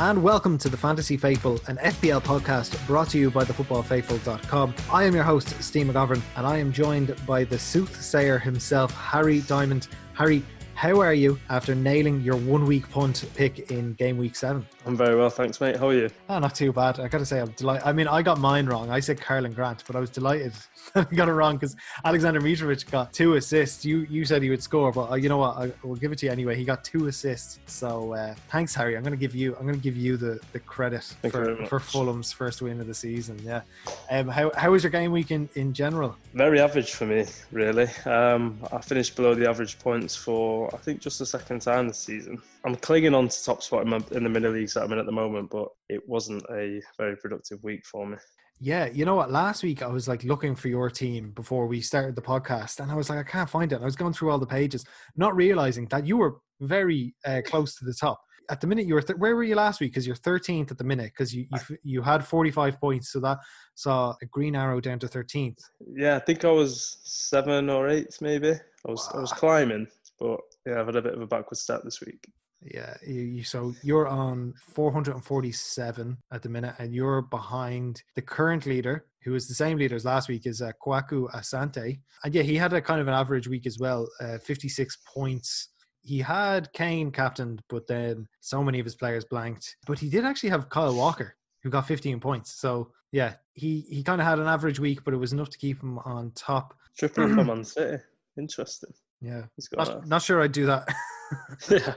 And welcome to the Fantasy Faithful, an FPL podcast brought to you by thefootballfaithful.com. I am your host, Ste McGovern, and I am joined by the soothsayer himself, Harry Diamond. Harry, how are you after nailing your one week punt pick in game week seven? I'm very well, thanks, mate. How are you? Oh, not too bad. I got to say, I'm delighted. I mean, I got mine wrong. I said Karlan Grant, but I was delighted I got it wrong because Alexander Mitrovic got two assists. You you said he would score, but uh, you know what? I will give it to you anyway. He got two assists. So uh, thanks, Harry. I'm going to give you I'm going to give you the, the credit Thank for, for. Fulham's first win of the season. Yeah. Um, how how was your game week in, in general? Very average for me, really. Um, I finished below the average points for I think just the second time this season. I'm clinging on to top spot in, my, in the mini leagues that I'm in at the moment, but it wasn't a very productive week for me. Yeah, you know what? Last week I was like looking for your team before we started the podcast, and I was like, I can't find it. And I was going through all the pages, not realizing that you were very uh, close to the top. At the minute, you were th- where were you last week? Because you're 13th at the minute because you, you f- you had 45 points, so that saw a green arrow down to 13th. Yeah, I think I was seven or eight, maybe. I was I was climbing, but yeah, I've had a bit of a backward step this week. Yeah, you, you so you're on 447 at the minute, and you're behind the current leader, who is the same leader as last week, is uh, Kwaku Asante, and yeah, he had a kind of an average week as well, uh, 56 points. He had Kane captained, but then so many of his players blanked. But he did actually have Kyle Walker, who got 15 points. So yeah, he he kind of had an average week, but it was enough to keep him on top. Triple for Man City. Interesting. Yeah, He's got not, not sure I'd do that. yeah.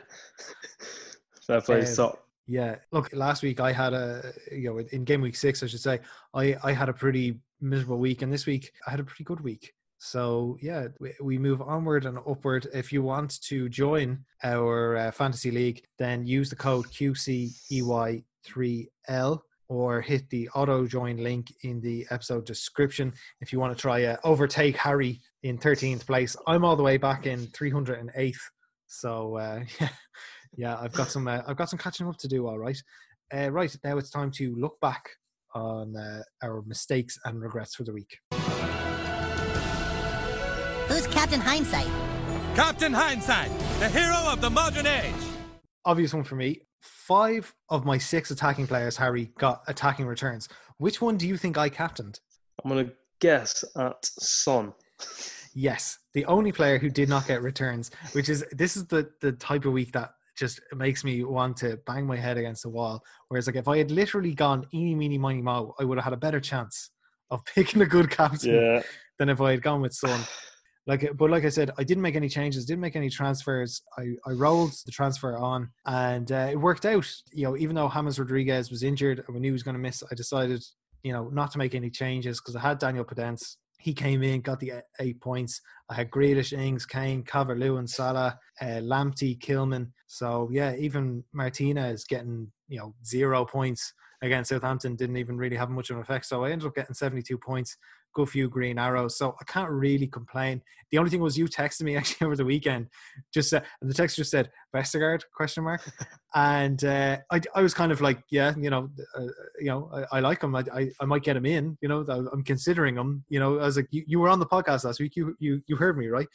Fair play, Um, top. Yeah. Look, last week I had a you know in game week six, I should say, I I had a pretty miserable week, and this week I had a pretty good week. So yeah, we, we move onward and upward. If you want to join our uh, fantasy league, then use the code QCEY3L or hit the auto join link in the episode description if you want to try uh, overtake Harry in 13th place. I'm all the way back in 308th. So uh, yeah, yeah, I've got some uh, I've got some catching up to do. All right, uh, right now it's time to look back on uh, our mistakes and regrets for the week. Who's Captain Hindsight? Captain Hindsight, the hero of the modern age. Obvious one for me. Five of my six attacking players, Harry, got attacking returns. Which one do you think I captained? I'm gonna guess at Son. Yes, the only player who did not get returns, which is this is the the type of week that just makes me want to bang my head against the wall. Whereas, like, if I had literally gone eeny, meeny, miny, mo, I would have had a better chance of picking a good captain Yeah. than if I had gone with Son. Like, but like I said, I didn't make any changes, didn't make any transfers. I, I rolled the transfer on, and uh, it worked out. You know, even though James Rodriguez was injured and we knew he was going to miss, I decided, you know, not to make any changes because I had Daniel Podence. He came in, got the eight- points. I had Grealish, Ings, Kane, Calvert-Lewin, Salah, uh, Lamptey, Kilman. So yeah, even Martinez getting you know zero points against Southampton didn't even really have much of an effect. So I ended up getting 72 points good few green arrows. So I can't really complain. The only thing was you texted me actually over the weekend, just uh, and the text just said Vestergaard question mark, and uh, I I was kind of like yeah you know uh, you know I, I like him I, I I might get him in you know I'm considering him you know I was like you, you were on the podcast last week you you you heard me right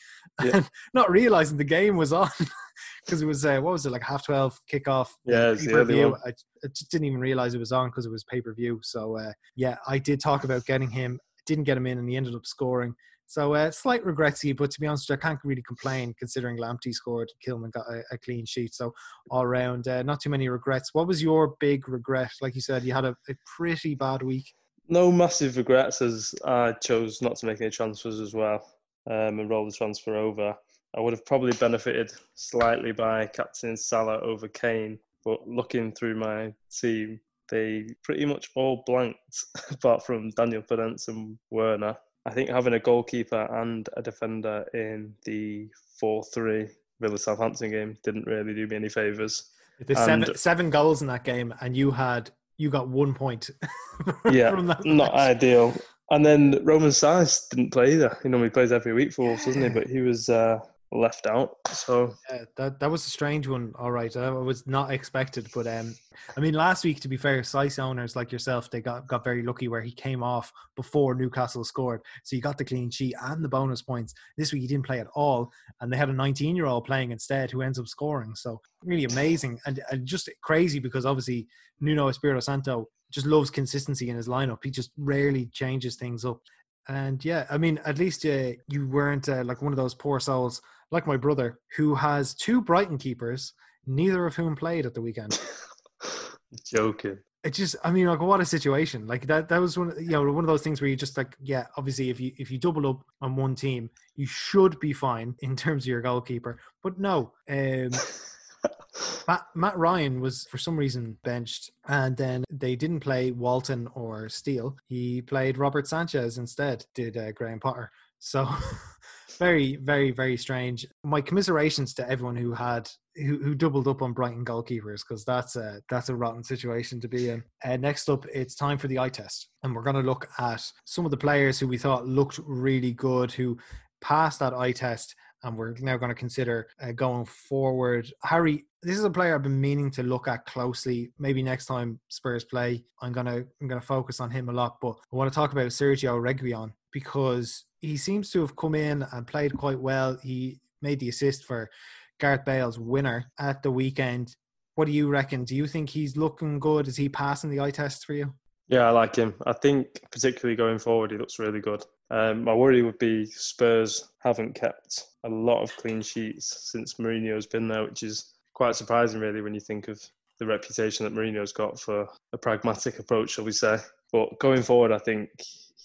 Yeah. not realizing the game was on because it was uh, what was it like half twelve kickoff Yeah, pay-per-view. I, I just didn't even realize it was on because it was pay per view. So uh, yeah, I did talk about getting him. Didn't get him in, and he ended up scoring. So uh, slight regretsy, but to be honest, I can't really complain considering Lamptey scored, Kilman got a, a clean sheet. So all around, uh, not too many regrets. What was your big regret? Like you said, you had a, a pretty bad week. No massive regrets as I chose not to make any transfers as well um, and roll the transfer over. I would have probably benefited slightly by captaining Salah over Kane, but looking through my team, they pretty much all blanked apart from Daniel Podence and Werner. I think having a goalkeeper and a defender in the 4 3 Villa Southampton game didn't really do me any favours. There's And- seven, seven goals in that game, and you had you got one point. Yeah, from that not match. ideal. And then Romain Saiss didn't play either. He normally plays every week for Wolves, doesn't he? But he was uh, left out. So Yeah, that that was a strange one. All right, I was not expected, but um, I mean, last week to be fair, Saiss owners like yourself, they got got very lucky where he came off before Newcastle scored, so you got the clean sheet and the bonus points. This week he didn't play at all, and they had a 19 year old playing instead who ends up scoring. So really amazing and, and just crazy because obviously Nuno Espirito Santo just loves consistency in his lineup. He just rarely changes things up. And yeah, I mean, at least uh, you weren't uh, like one of those poor souls like my brother who has two Brighton keepers, neither of whom played at the weekend. joking. It just, I mean, like what a situation! Like that, that was one, you know, one of those things where you just like, yeah, obviously, if you if you double up on one team, you should be fine in terms of your goalkeeper. But no, um, Matt, Matt Ryan was for some reason benched, and then they didn't play Walton or Steele. He played Robert Sanchez instead. Did uh, Graham Potter? So very, very, very strange. My commiserations to everyone who had who, who doubled up on Brighton goalkeepers because that's a that's a rotten situation to be in. Uh, next up, it's time for the eye test, and we're going to look at some of the players who we thought looked really good, who passed that eye test and we're now going to consider uh, going forward. Harry, this is a player I've been meaning to look at closely. Maybe next time Spurs play, I'm gonna I'm gonna focus on him a lot. But I want to talk about Sergio Reguilon because he seems to have come in and played quite well. He made the assist for Gareth Bale's winner at the weekend. What do you reckon? Do you think he's looking good? Is he passing the eye test for you? Yeah, I like him. I think particularly going forward, he looks really good. Um, my worry would be Spurs haven't kept a lot of clean sheets since Mourinho's been there, which is quite surprising, really, when you think of the reputation that Mourinho's got for a pragmatic approach, shall we say. But going forward, I think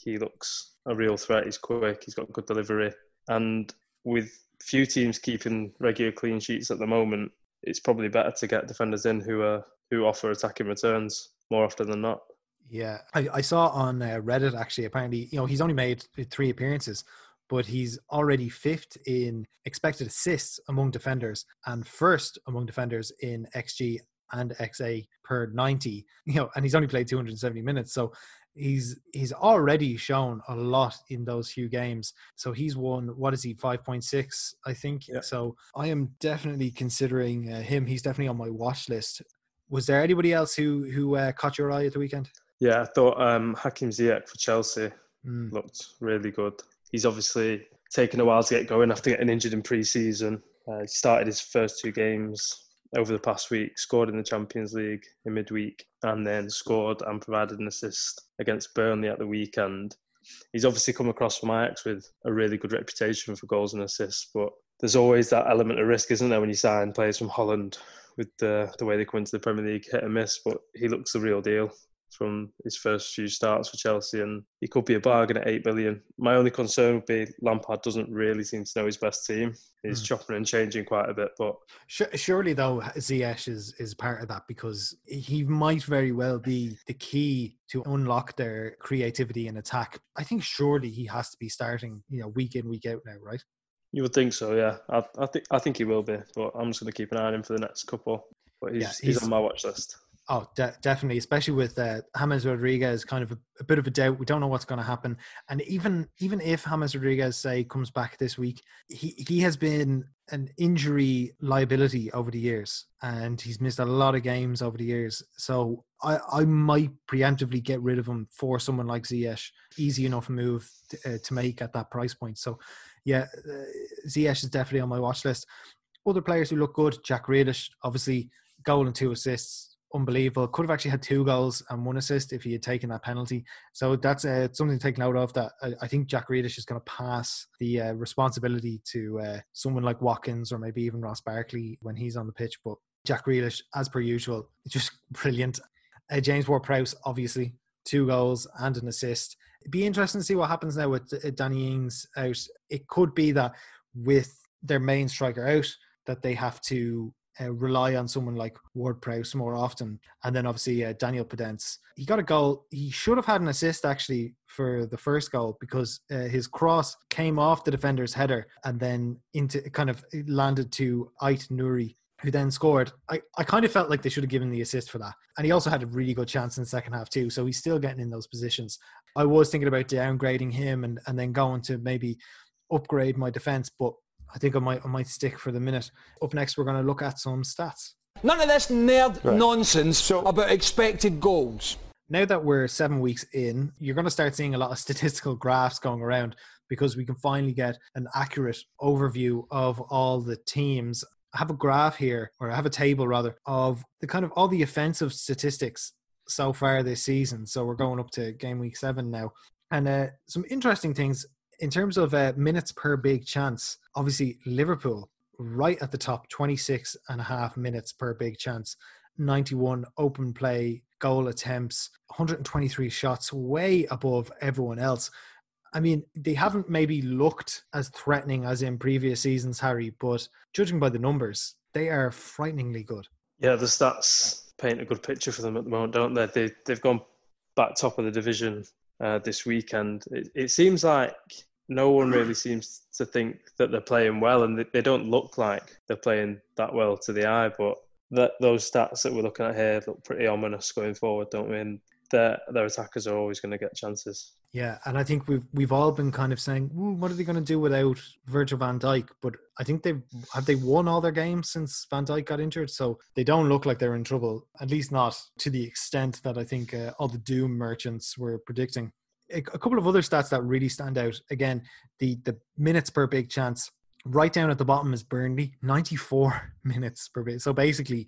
he looks a real threat. He's quick, he's got good delivery. And with few teams keeping regular clean sheets at the moment, it's probably better to get defenders in who are who offer attacking returns more often than not. Yeah, I, I saw on uh, Reddit actually. Apparently, you know, he's only made three appearances, but he's already fifth in expected assists among defenders and first among defenders in XG and XA per 90. You know, and he's only played 270 minutes, so he's he's already shown a lot in those few games. So he's won what is he 5.6, I think. Yeah. So I am definitely considering uh, him. He's definitely on my watch list. Was there anybody else who who uh, caught your eye at the weekend? Yeah, I thought um, Hakim Ziyech for Chelsea Mm. looked really good. He's obviously taken a while to get going after getting injured in pre-season. Uh, he started his first two games over the past week, scored in the Champions League in midweek, and then scored and provided an assist against Burnley at the weekend. He's obviously come across from Ajax with a really good reputation for goals and assists, but there's always that element of risk, isn't there, when you sign players from Holland with the the way they come into the Premier League, hit and miss. But he looks the real deal from his first few starts for Chelsea, and he could be a bargain at eight billion. My only concern would be Lampard doesn't really seem to know his best team. He's Mm. chopping and changing quite a bit, but Surely, though, Ziyech is is part of that because he might very well be the key to unlock their creativity and attack. I think surely he has to be starting, you know, week in week out now, right? you would think so. Yeah, I, I think I think he will be, but I'm just going to keep an eye on him for the next couple. But he's, Yeah, he's, he's- on my watch list. Oh, de- definitely, especially with uh, James Rodriguez, kind of a, a bit of a doubt. We don't know what's going to happen, and even even if James Rodriguez say comes back this week, he he has been an injury liability over the years, and he's missed a lot of games over the years. So I I might preemptively get rid of him for someone like Ziyech. Easy enough move to, uh, to make at that price point. So yeah, uh, Ziyech is definitely on my watch list. Other players who look good, Jack Grealish, obviously goal and two assists unbelievable. Could have actually had two goals and one assist if he had taken that penalty. So that's uh, something to take note of. That I, I think Jack Grealish is going to pass the uh, responsibility to uh, someone like Watkins or maybe even Ross Barkley when he's on the pitch. But Jack Grealish, as per usual, just brilliant. Uh, James Ward-Prowse, obviously, two goals and an assist. It'd be interesting to see what happens now with uh, Danny Ings out. It could be that with their main striker out, that they have to uh, rely on someone like Ward Prowse more often. And then obviously uh, Daniel Podence. He got a goal. He should have had an assist actually for the first goal because uh, his cross came off the defender's header and then into kind of landed to Ait-Nouri. Who then scored? I, I kind of felt like they should have given the assist for that. And he also had a really good chance in the second half, too. So he's still getting in those positions. I was thinking about downgrading him and, and then going to maybe upgrade my defense, but I think I might I might stick for the minute. Up next, we're going to look at some stats. None of this nerd nonsense about expected goals. Now that we're seven weeks in, you're going to start seeing a lot of statistical graphs going around because we can finally get an accurate overview of all the teams. I have a graph here, or I have a table rather, of the kind of all the offensive statistics so far this season. So we're going up to game week seven now. And uh, some interesting things in terms of uh, minutes per big chance. Obviously, Liverpool right at the top, 26 and a half minutes per big chance, 91 open play goal attempts, 123 shots, way above everyone else. I mean, they haven't maybe looked as threatening as in previous seasons, Harry, but judging by the numbers, they are frighteningly good. Yeah, the stats paint a good picture for them at the moment, don't they? they they've gone back top of the division uh, this weekend. It, it seems like no one really seems to think that they're playing well, and they don't look like they're playing that well to the eye. But that those stats that we're looking at here look pretty ominous going forward, don't we? And their their attackers are always going to get chances. Yeah, and I think we've we've all been kind of saying, what are they going to do without Virgil Van Dijk? But I think they've have they won all their games since Van Dijk got injured, so they don't look like they're in trouble. At least not to the extent that I think uh, all the doom merchants were predicting a couple of other stats that really stand out. Again, the the minutes per big chance. Right down at the bottom is Burnley, 94 minutes per big. So basically,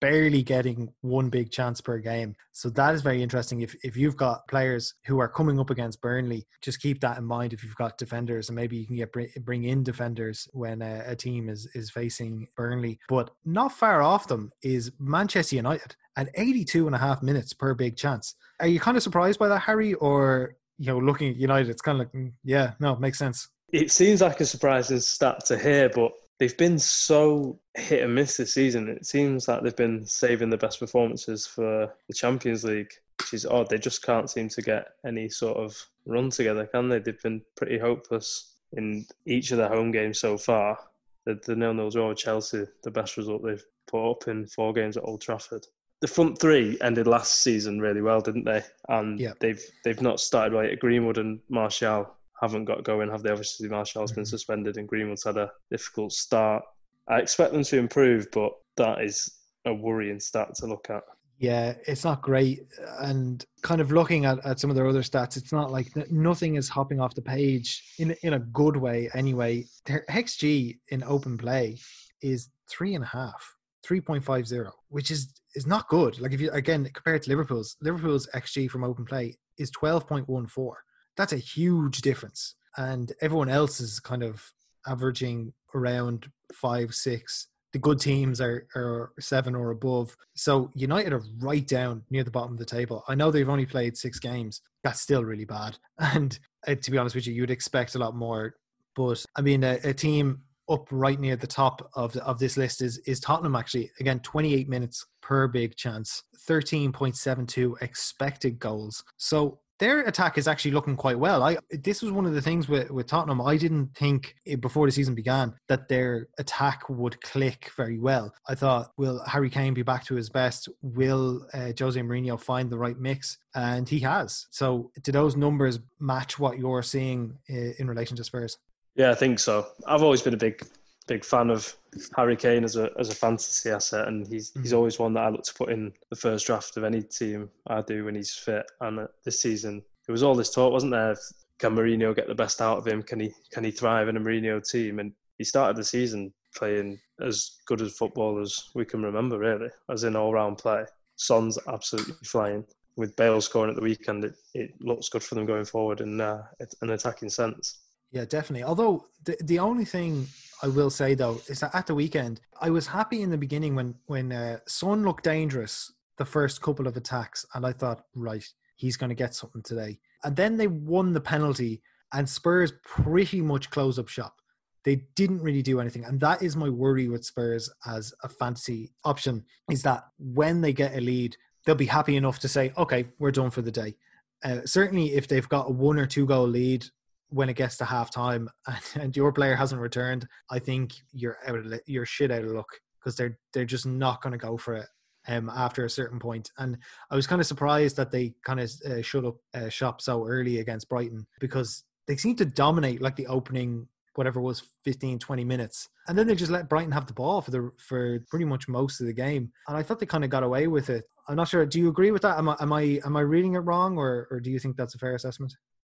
barely getting one big chance per game. So that is very interesting. If if you've got players who are coming up against Burnley, just keep that in mind. If you've got defenders, and maybe you can get bring in defenders when a, a team is is facing Burnley. But not far off them is Manchester United at 82 and a half minutes per big chance. Are you kind of surprised by that, Harry, or you know, looking at United, it's kind of like, mm, yeah, no, makes sense. It seems like a surprising stat to hear, but they've been so hit and miss this season. It seems like they've been saving the best performances for the Champions League, which is odd. They just can't seem to get any sort of run together, can they? They've been pretty hopeless in each of their home games so far. The, the nil-nil draw with Chelsea, the best result they've put up in four games at Old Trafford the front three ended last season really well, didn't they? And yeah. they've they've not started right. At Greenwood and Martial haven't got going, have they? Obviously, Martial's mm-hmm. been suspended, and Greenwood's had a difficult start. I expect them to improve, but that is a worrying stat to look at. Yeah, it's not great. And kind of looking at, at some of their other stats, it's not like nothing is hopping off the page in in a good way. Anyway, their xG in open play is three and a half. 3.50, which is is not good. Like if you again compared to Liverpool's, Liverpool's xG from open play is 12.14. That's a huge difference. And everyone else is kind of averaging around five, six. The good teams are, are seven or above. So United are right down near the bottom of the table. I know they've only played six games. That's still really bad. And uh, to be honest with you, you'd expect a lot more. But I mean, a, a team up right near the top of of this list is is Tottenham actually again 28 minutes per big chance 13.72 expected goals so their attack is actually looking quite well. I this was one of the things with, with Tottenham. I didn't think before the season began that their attack would click very well. I thought, will Harry Kane be back to his best? Will uh, Jose Mourinho find the right mix? And he has. So, do those numbers match what you're seeing uh, in relation to Spurs? Yeah, I think so. I've always been a big big fan of Harry Kane as a as a fantasy asset, and he's mm-hmm. he's always one that I look to put in the first draft of any team I do when he's fit. And uh, this season, there was all this talk, wasn't there? Can Mourinho get the best out of him? Can he can he thrive in a Mourinho team? And he started the season playing as good as football as we can remember, really, as in all round play. Son's absolutely flying. With Bale scoring at the weekend, it, it looks good for them going forward in uh, an attacking sense. Yeah, definitely. Although the the only thing I will say though is that at the weekend I was happy in the beginning when when uh, Son looked dangerous the first couple of attacks, and I thought, right, he's going to get something today. And then they won the penalty, and Spurs pretty much close up shop. They didn't really do anything, and that is my worry with Spurs as a fantasy option. Is that when they get a lead, they'll be happy enough to say, okay, we're done for the day. Uh, certainly, if they've got a one or two goal lead, when it gets to half time and, and your player hasn't returned, I think you're out of you're shit out of luck because they're they're just not going to go for it um, after a certain point. And I was kind of surprised that they kind of uh, shut up uh, shop so early against Brighton because they seem to dominate like the opening whatever was 15 20 minutes. And then they just let brighton have the ball for the for pretty much most of the game. And i thought they kind of got away with it. I'm not sure do you agree with that? Am i am i, am I reading it wrong or, or do you think that's a fair assessment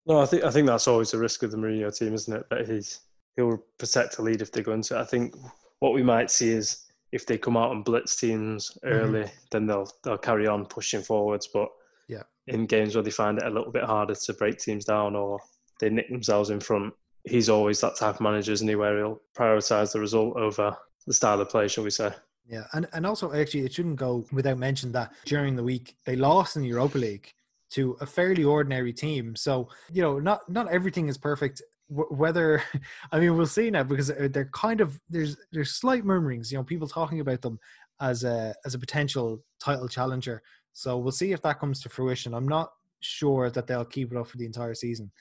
no i think i think that's always a risk of the Mourinho team isn't it that he's he'll protect the lead if they go into it i think what we might see is if they come out and blitz teams mm-hmm. early mm-hmm. then they'll they'll carry on pushing forwards but yeah in games where they find it a little bit harder to break teams down or they nick themselves in front he's always that type of manager, isn't he, where he'll prioritise the result over the style of play, shall we say. Yeah, and, and also actually it shouldn't go without mention that during the week they lost in the Europa League to a fairly ordinary team. So, you know, not not everything is perfect whether I mean we'll see now because they're kind of there's there's slight murmurings, you know, people talking about them as a as a potential title challenger. So we'll see if that comes to fruition. I'm not sure that they'll keep it up for the entire season.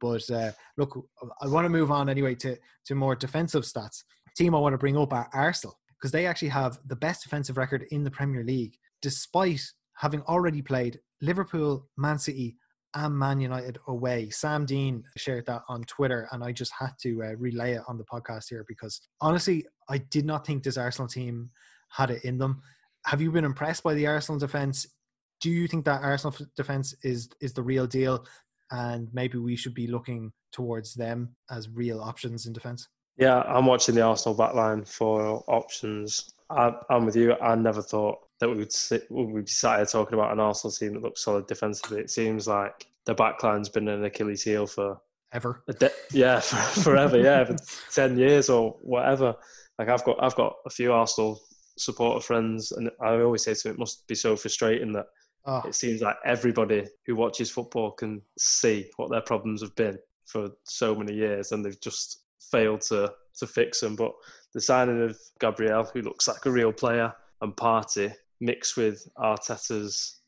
But uh, look, I want to move on anyway to, to more defensive stats. Team I want to bring up are Arsenal because they actually have the best defensive record in the Premier League, despite having already played Liverpool, Man City, and Man United away. Sam Dean shared that on Twitter, and I just had to uh, relay it on the podcast here because honestly, I did not think this Arsenal team had it in them. Have you been impressed by the Arsenal defense? Do you think that Arsenal defense is is the real deal? and maybe we should be looking towards them as real options in defence. Yeah, I'm watching the Arsenal backline for options. I, am with you. I never thought that we would sit, we'd be sat here talking about an Arsenal team that looks solid defensively. It seems like the backline's been an Achilles heel for ever. De- yeah, for, forever. yeah, for ten years or whatever. Like I've got I've got a few Arsenal supporter friends, and I always say to them, it must be so frustrating that Oh. It seems like everybody who watches football can see what their problems have been for so many years, and they've just failed to to fix them. But the signing of Gabriel, who looks like a real player, and Partey mixed with Arteta's,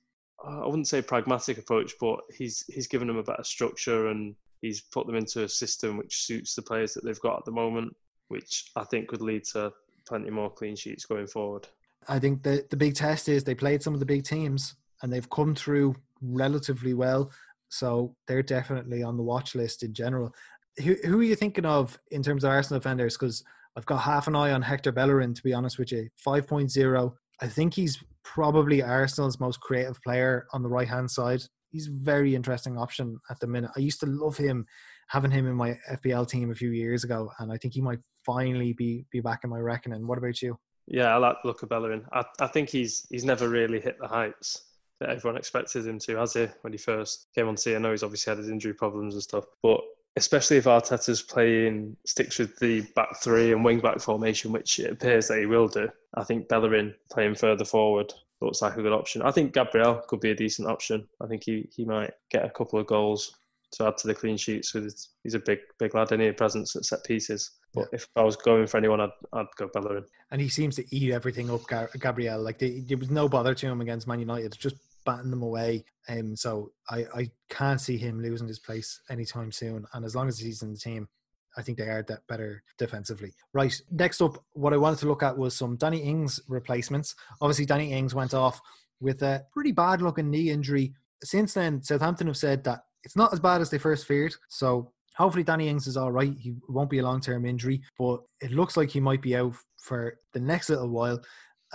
uh, I wouldn't say pragmatic approach, but he's he's given them a better structure and he's put them into a system which suits the players that they've got at the moment, which I think could lead to plenty more clean sheets going forward. I think the the big test is they played some of the big teams and they've come through relatively well. So they're definitely on the watch list in general. Who, who are you thinking of in terms of Arsenal defenders? Because I've got half an eye on Hector Bellerin, to be honest with you. 5.0. I think he's probably Arsenal's most creative player on the right hand side. He's a very interesting option at the minute. I used to love him, having him in my FPL team a few years ago, and I think he might finally be be back in my reckoning. What about you? Yeah, I like the look of Bellerin. I, I think he's he's never really hit the heights that everyone expected him to, has he, when he first came on scene? I know he's obviously had his injury problems and stuff, but especially if Arteta's playing sticks with the back three and wing back formation, which it appears that he will do. I think Bellerin playing further forward looks like a good option. I think Gabriel could be a decent option. I think he, he might get a couple of goals to add to the clean sheets. With he's a big big lad, any presence at set pieces. But if I was going for anyone, I'd, I'd go Bellerin. And he seems to eat everything up, Gabriel. Like there was no bother to him against Man United. Just batting them away. Um, so I, I can't see him losing his place anytime soon. And as long as he's in the team, I think they are that better defensively. Right. Next up, what I wanted to look at was some Danny Ings replacements. Obviously, Danny Ings went off with a pretty bad looking knee injury. Since then, Southampton have said that it's not as bad as they first feared. So hopefully Danny Ings is all right. He won't be a long term injury, but it looks like he might be out for the next little while.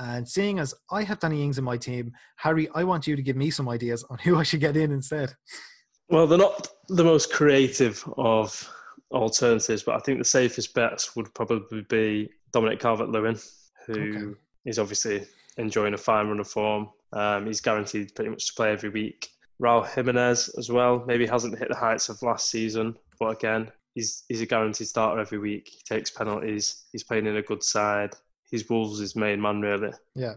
And seeing as I have Danny Ings in my team, Harry, I want you to give me some ideas on who I should get in instead. Well, they're not the most creative of alternatives, but I think the safest bets would probably be Dominic Calvert Lewin, who okay. is obviously enjoying a fine run of form. Um, he's guaranteed pretty much to play every week. Raul Jimenez as well, maybe hasn't hit the heights of last season, but again, he's he's a guaranteed starter every week. He takes penalties. He's playing in a good side he's Wolves' is main man, really. Yeah.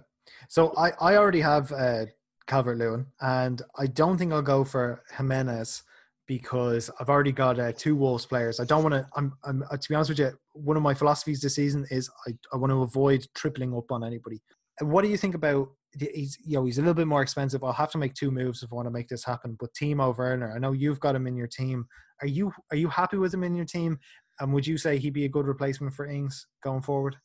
So I, I already have uh, Calvert Lewin, and I don't think I'll go for Jimenez because I've already got uh, two Wolves players. I don't want to. I'm, I'm uh, to be honest with you. One of my philosophies this season is I, I want to avoid tripling up on anybody. What do you think about? He's you know he's a little bit more expensive. I'll have to make two moves if I want to make this happen. But Timo Werner, I know you've got him in your team. Are you are you happy with him in your team? And would you say he'd be a good replacement for Ings going forward?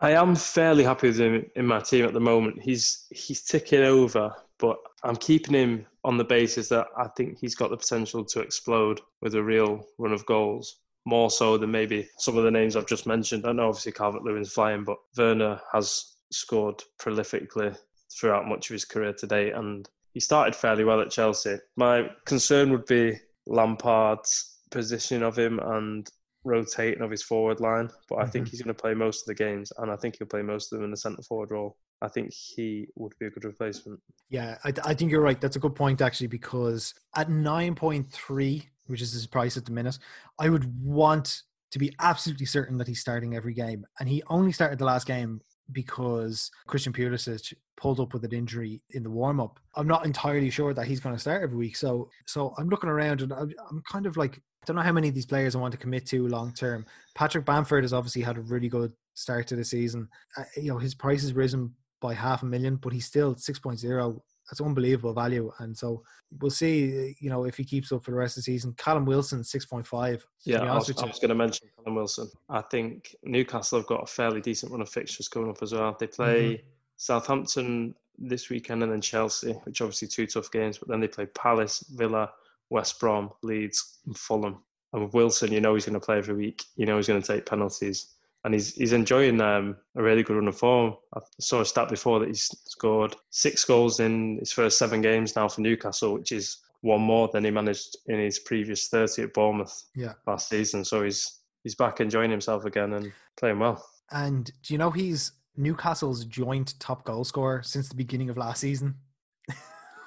I am fairly happy with him in my team at the moment. He's he's ticking over, but I'm keeping him on the basis that I think he's got the potential to explode with a real run of goals more so than maybe some of the names I've just mentioned. I know obviously Calvert Lewin's flying, but Werner has scored prolifically throughout much of his career to date, and he started fairly well at Chelsea. My concern would be Lampard's position of him and rotating of his forward line, but I think Mhm. he's going to play most of the games, and I think he'll play most of them in the centre forward role. I think he would be a good replacement. Yeah, I, I think you're right. That's a good point actually, because at nine point three, which is his price at the minute, I would want to be absolutely certain that he's starting every game, and he only started the last game because Christian Pulisic pulled up with an injury in the warm up. I'm not entirely sure that he's going to start every week, so so I'm looking around and I'm, kind of like I don't know how many of these players I want to commit to long term. Patrick Bamford has obviously had a really good start to the season. Uh, you know his price has risen by half a million, but he's still 6.0. That's unbelievable value. And so we'll see, you know, if he keeps up for the rest of the season. Callum Wilson, 6.5. Yeah, I was, I was going to mention Callum Wilson. I think Newcastle have got a fairly decent run of fixtures coming up as well. They play Mm-hmm. Southampton this weekend and then Chelsea, which obviously two tough games. But then they play Palace, Villa, West Brom, Leeds, and Fulham. And with Wilson, you know he's going to play every week. You know he's going to take penalties, and he's he's enjoying um, a really good run of form. I saw a stat before that he's scored six goals in his first seven games now for Newcastle, which is one more than he managed in his previous 30 at Bournemouth Yeah. last season. So he's he's back enjoying himself again and playing well. And do you know he's Newcastle's joint top goal scorer since the beginning of last season?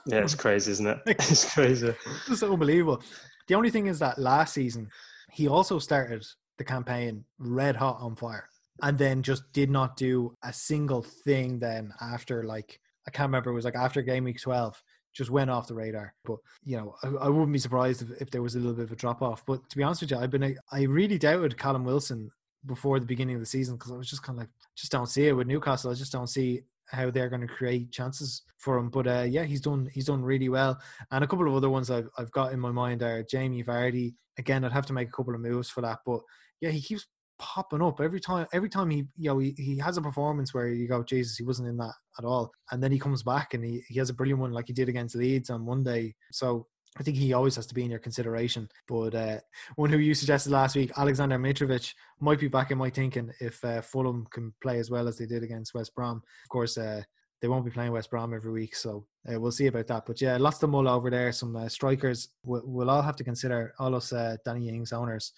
Yeah, it's crazy, isn't it? It's crazy. It's unbelievable. The only thing is that last season he also started the campaign red hot on fire and then just did not do a single thing then after like I can't remember it was like after game week 12 just went off the radar but you know I, I wouldn't be surprised if, if there was a little bit of a drop off but to be honest with you I've been a, I really doubted Callum Wilson before the beginning of the season because I was just kind of like just don't see it with Newcastle I just don't see how they're going to create chances for him but uh, yeah he's done he's done really well and a couple of other ones I've, I've got in my mind are Jamie Vardy. Again, I'd have to make a couple of moves for that. But yeah, he keeps popping up every time. Every time he, you know, he, he has a performance where you go, Jesus, he wasn't in that at all. And then he comes back and he, he has a brilliant one like he did against Leeds on Monday. So I think he always has to be in your consideration. But uh, one who you suggested last week, Alexander Mitrovic, might be back in my thinking if uh, Fulham can play as well as they did against West Brom. Of course, uh, they won't be playing West Brom every week, so uh, we'll see about that. But yeah, lots to mull over there. Some uh, strikers we'll, we'll all have to consider. All us uh, Danny Ings owners.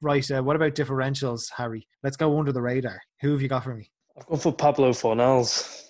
Right, uh, what about differentials, Harry? Let's go under the radar. Who have you got for me? I've gone for Pablo Fornals.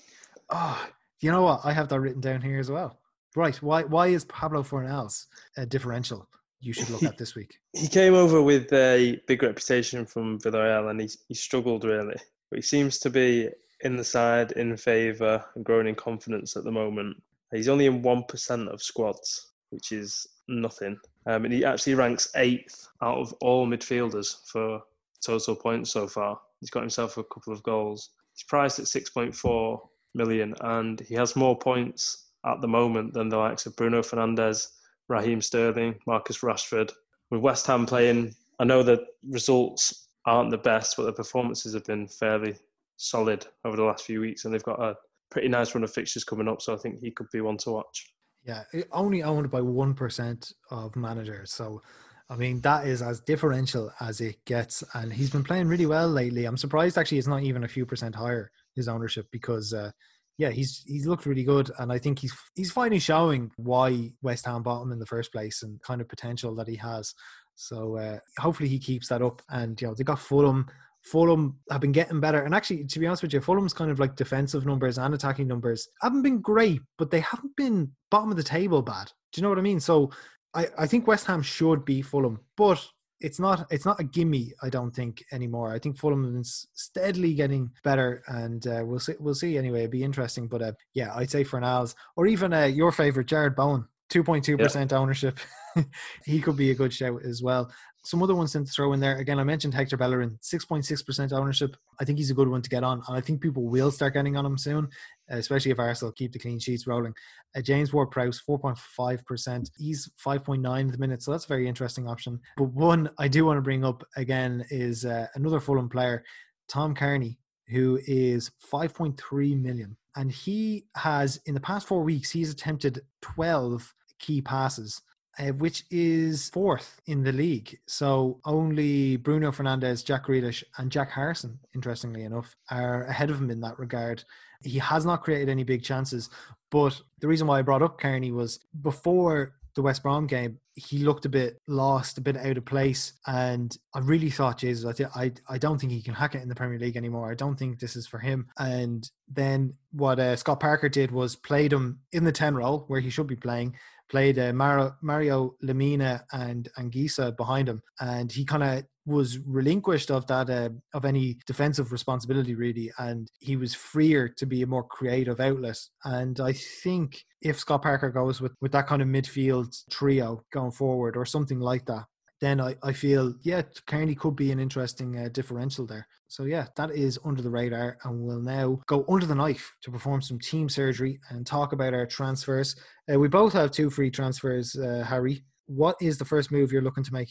Oh, you know what? I have that written down here as well. Right, why why is Pablo Fornals a differential? You should look at this week. He came over with a big reputation from Villarreal and he, he struggled really. But he seems to be in the side, in favour, and growing in confidence at the moment. He's only in 1% of squads, which is nothing. Um, and he actually ranks eighth out of all midfielders for total points so far. He's got himself a couple of goals. He's priced at 6.4 million and he has more points at the moment than the likes of Bruno Fernandes, Raheem Sterling, Marcus Rashford. With West Ham playing, I know the results aren't the best, but the performances have been fairly solid over the last few weeks, and they've got a pretty nice run of fixtures coming up. So I think he could be one to watch. Yeah, only owned by one percent of managers. So, I mean, that is as differential as it gets, and he's been playing really well lately. I'm surprised actually it's not even a few percent higher his ownership because, uh, yeah, he's he's looked really good, and I think he's he's finally showing why West Ham bought him in the first place and kind of potential that he has. So uh, hopefully he keeps that up, and you know they got Fulham. Fulham have been getting better. And actually, to be honest with you, Fulham's kind of like defensive numbers and attacking numbers haven't been great, but they haven't been bottom of the table bad. Do you know what I mean? So I, I think West Ham should be Fulham, but it's not it's not a gimme. I don't think anymore. I think Fulham is steadily getting better, and uh, we'll see. We'll see anyway. It'd be interesting, but uh, yeah, I'd say for Fornals or even uh, your favorite Jarrod Bowen, two point two percent ownership. he could be a good shout as well. Some other ones to throw in there. Again, I mentioned Hector Bellerin, 6.6% ownership. I think he's a good one to get on. And I think people will start getting on him soon, especially if Arsenal keep the clean sheets rolling. Uh, James Ward Prowse, 4.5%. He's 5.9 at the minute. So that's a very interesting option. But one I do want to bring up again is uh, another Fulham player, Tom Cairney, who is 5.3 million. And he has, in the past four weeks, he's attempted 12 key passes uh, which is fourth in the league. So only Bruno Fernandes, Jack Grealish, and Jack Harrison, interestingly enough, are ahead of him in that regard. He has not created any big chances. But the reason why I brought up Cairney was before the West Brom game, he looked a bit lost, a bit out of place, and I really thought, Jesus, I, th- I, I don't think he can hack it in the Premier League anymore. I don't think this is for him. And then what uh, Scott Parker did was played him in the ten role where he should be playing, played uh, Mario, Mario Lemina and Anguissa behind him, and he kind of was relinquished of that uh, of any defensive responsibility really, and he was freer to be a more creative outlet. And I think if Scott Parker goes with with that kind of midfield trio going forward or something like that, then I, I feel, yeah, Cairney could be an interesting uh, differential there. So, yeah, that is under the radar. And we'll now go under the knife to perform some team surgery and talk about our transfers. Uh, we both have two free transfers, uh, Harry. What is the first move you're looking to make?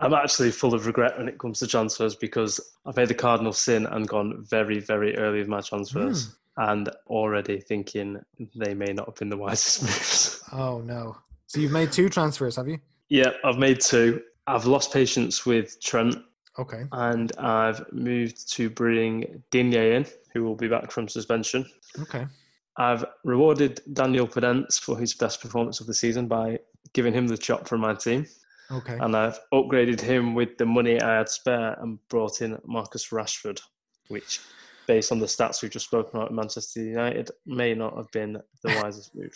I'm actually full of regret when it comes to transfers because I've made the cardinal sin and gone very, very early with my transfers. Mm. And already thinking they may not have been the wisest moves. Oh, no. So you've made two transfers, have you? Yeah, I've made two. I've lost patience with Trent. Okay. And I've moved to bring Digne in, who will be back from suspension. Okay. I've rewarded Daniel Podence for his best performance of the season by giving him the chop from my team. Okay. And I've upgraded him with the money I had spare and brought in Marcus Rashford, which, based on the stats we've just spoken about at Manchester United, may not have been the wisest move.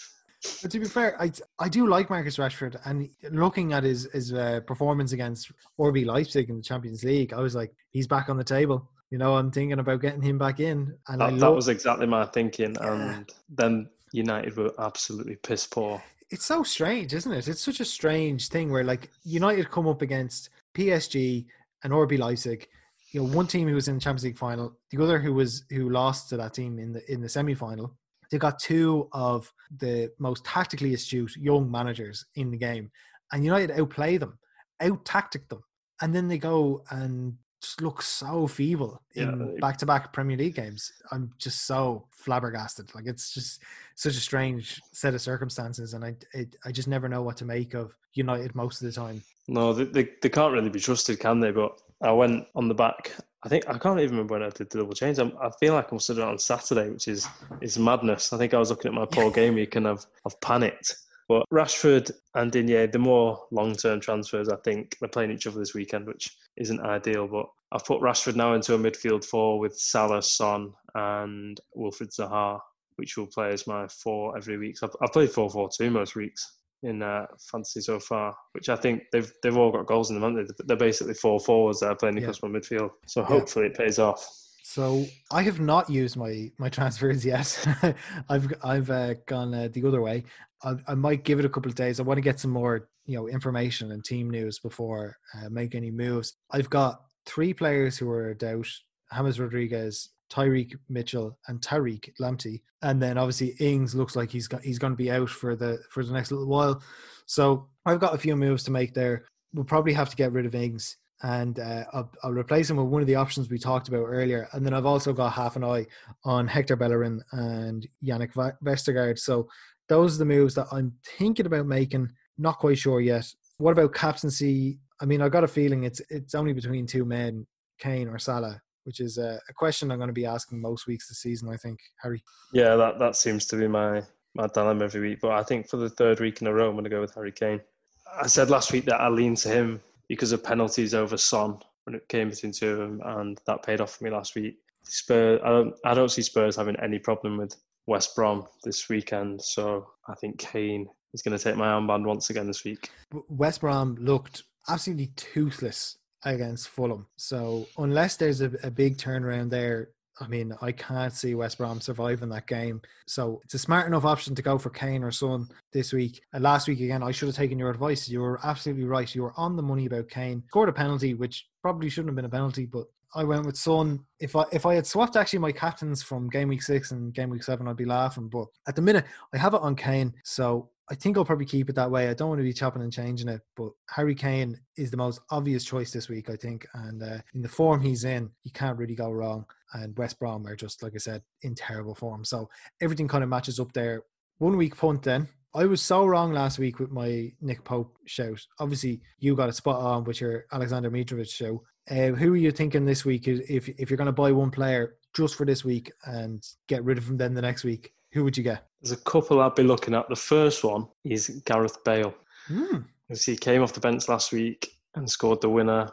But to be fair, I I do like Marcus Rashford, and looking at his his uh, performance against RB Leipzig in the Champions League, I was like, he's back on the table. You know, I'm thinking about getting him back in, and that, that was exactly my thinking. Yeah. And then United were absolutely piss poor. It's so strange, isn't it? It's such a strange thing where like United come up against PSG and RB Leipzig. You know, one team who was in the Champions League final, the other who was who lost to that team in the in the semi final they got two of the most tactically astute young managers in the game, and United outplay them, out tactic them, and then they go and just look so feeble in back to back Premier League games. I'm just so flabbergasted. Like it's just such a strange set of circumstances, and I it, I just never know what to make of United most of the time. No, they, they, they can't really be trusted, can they? But I went on the back I think I can't even remember when I did the double change. I'm, i feel like I must have done it on Saturday, which is is madness. I think I was looking at my poor game week and I've I've panicked. But Rashford and Digne, the more long term transfers, I think they're playing each other this weekend, which isn't ideal. But I've put Rashford now into a midfield four with Salah, Son, and Wilfried Zaha, which will play as my four every week. So I've, I've played 4 4 2 most weeks in uh, fantasy so far, which I think they've they've all got goals in them, haven't they? They're basically four forwards that are playing across yeah. my midfield. So hopefully yeah. it pays off. So I have not used my my transfers yet. I've I've uh, gone uh, the other way. I, I, might give it a couple of days. I want to get some more you know information and team news before uh, make any moves. I've got three players who are a doubt: James Rodriguez, Tyrick Mitchell and Tariq Lamptey, and then obviously Ings looks like he's got, he's going to be out for the for the next little while. So I've got a few moves to make there. We'll probably have to get rid of Ings, and uh, I'll, I'll, replace him with one of the options we talked about earlier. And then I've also got half an eye on Hector Bellerin and Jannik Vestergaard. So those are the moves that I'm thinking about making. Not quite sure yet. What about captaincy? I mean, I got a feeling it's it's only between two men, Kane or Salah which is a, a, question I'm going to be asking most weeks this season. I think, Harry. Yeah, that that seems to be my my dilemma every week. But I think for the third week in a row, I'm going to go with Harry Kane. I said last week that I leaned to him because of penalties over Son when it came between two of them, and that paid off for me last week. Spurs, I don't, I don't see Spurs having any problem with West Brom this weekend, so I think Kane is going to take my armband once again this week. West Brom looked absolutely toothless against Fulham. So unless there's a, a big turnaround there, I mean, I can't see West Brom surviving that game. So it's a smart enough option to go for Kane or Son this week. And last week again, I should have taken your advice. You were absolutely right. You were on the money about Kane. Scored a penalty, which probably shouldn't have been a penalty, but I went with Son. If I if I had swapped actually my captains from game week six and game week seven, I'd be laughing. But at the minute, I have it on Kane, so I think I'll probably keep it that way. I don't want to be chopping and changing it, but Harry Kane is the most obvious choice this week, I think. And uh, in the form he's in, you can't really go wrong. And West Brom are just, like I said, in terrible form. So everything kind of matches up there. One week punt then. I was so wrong last week with my Nick Pope shout. Obviously, you got a spot on with your Alexander Mitrovic show. Uh, who are you thinking this week? If if you're going to buy one player just for this week and get rid of him then the next week, who would you get? There's a couple I'd be looking at. The first one is Gareth Bale. Hmm. As he came off the bench last week and scored the winner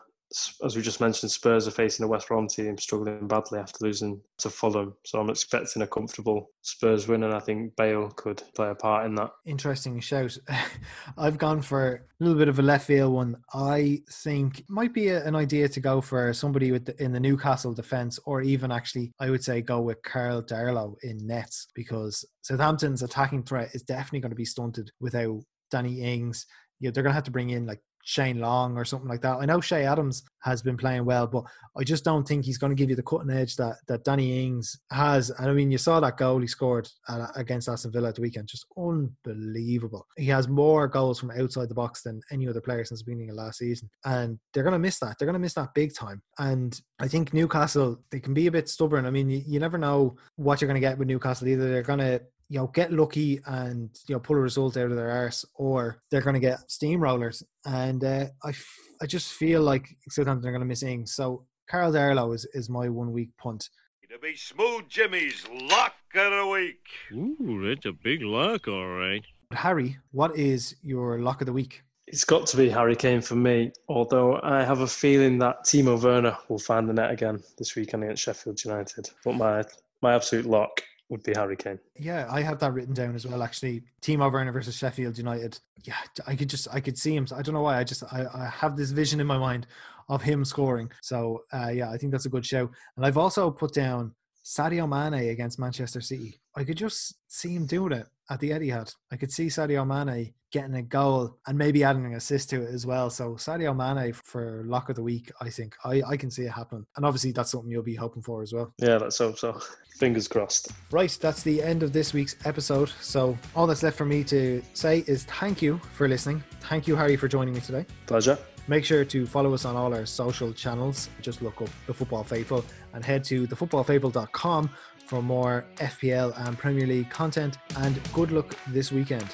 as we just mentioned, Spurs are facing a West Brom team struggling badly after losing to Fulham. So I'm expecting a comfortable Spurs win, and I think Bale could play a part in that. Interesting shout. I've gone for a little bit of a left field one. I think might be a, an idea to go for somebody with the, in the Newcastle defence, or even actually, I would say go with Karl Darlow in nets because Southampton's attacking threat is definitely going to be stunted without Danny Ings. You know, they're going to have to bring in like Shane Long or something like that. I know Che Adams has been playing well, but I just don't think he's going to give you the cutting edge that that Danny Ings has. And I mean, you saw that goal he scored at, against Aston Villa at the weekend, just unbelievable. He has more goals from outside the box than any other player since the beginning of last season, and they're going to miss that. They're going to miss that big time. And I think Newcastle they can be a bit stubborn. I mean, you, you never know what you're going to get with Newcastle. Either they're going to you know, get lucky and you know pull a result out of their arse, or they're going to get steamrollers. And uh, I, f- I just feel like Southampton are going to miss Ings. So Karl Darlow is, is my one week punt. To be Smooth Jimmy's lock of the week. Ooh, that's a big lock, all right. Harry, what is your lock of the week? It's got to be Harry Kane for me, although I have a feeling that Timo Werner will find the net again this weekend against Sheffield United. But my my absolute lock would be Harry Kane. Yeah, I have that written down as well. Actually, Timo Werner versus Sheffield United. Yeah, I could just I could see him. I don't know why. I just I, I have this vision in my mind of him scoring. So uh, yeah, I think that's a good show. And I've also put down Sadio Mane against Manchester City. I could just see him doing it at the Etihad. I could see Sadio Mane getting a goal and maybe adding an assist to it as well. So Sadio Mane for lock of the week, I think I, I can see it happen. And obviously that's something you'll be hoping for as well. Yeah, let's hope so. Fingers crossed. Right, that's the end of this week's episode. So all that's left for me to say is thank you for listening. Thank you, Harry, for joining me today. Pleasure. Make sure to follow us on all our social channels. Just look up The Football Faithful and head to thefootballfaithful.com for more FPL and Premier League content. And good luck this weekend.